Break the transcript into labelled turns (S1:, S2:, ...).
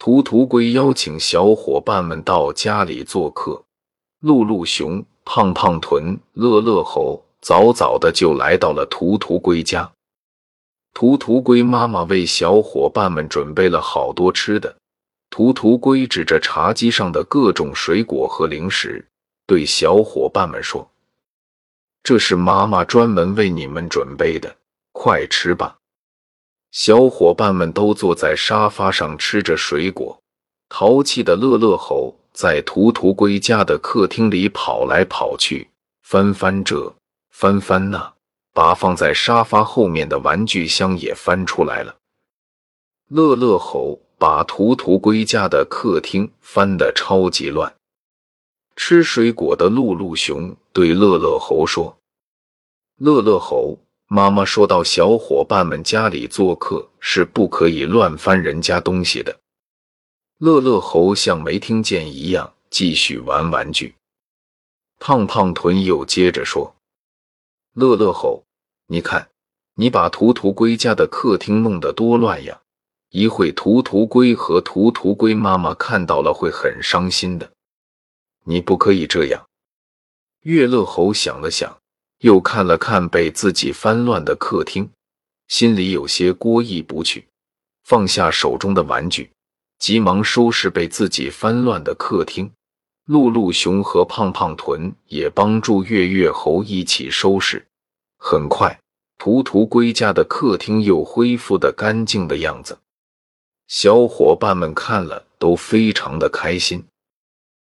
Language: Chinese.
S1: 图图龟邀请小伙伴们到家里做客，露露熊、胖胖豚、乐乐猴早早的就来到了图图龟家。图图龟妈妈为小伙伴们准备了好多吃的。图图龟指着茶几上的各种水果和零食，对小伙伴们说：“这是妈妈专门为你们准备的，快吃吧！”小伙伴们都坐在沙发上吃着水果。淘气的乐乐猴在图图龟家的客厅里跑来跑去，翻翻这，翻翻那，把放在沙发后面的玩具箱也翻出来了。乐乐猴把图图龟家的客厅翻得超级乱。吃水果的露露熊对乐乐猴说：“乐乐猴。”妈妈说到：“小伙伴们家里做客是不可以乱翻人家东西的。”乐乐猴像没听见一样，继续玩玩具。胖胖豚又接着说：“乐乐猴，你看，你把图图龟家的客厅弄得多乱呀！一会图图龟和图图龟妈妈看到了会很伤心的。你不可以这样。”月乐猴想了想。又看了看被自己翻乱的客厅，心里有些过意不去，放下手中的玩具，急忙收拾被自己翻乱的客厅。露露熊和胖胖豚也帮助月月猴一起收拾。很快，图图龟家的客厅又恢复的干净的样子。小伙伴们看了都非常的开心。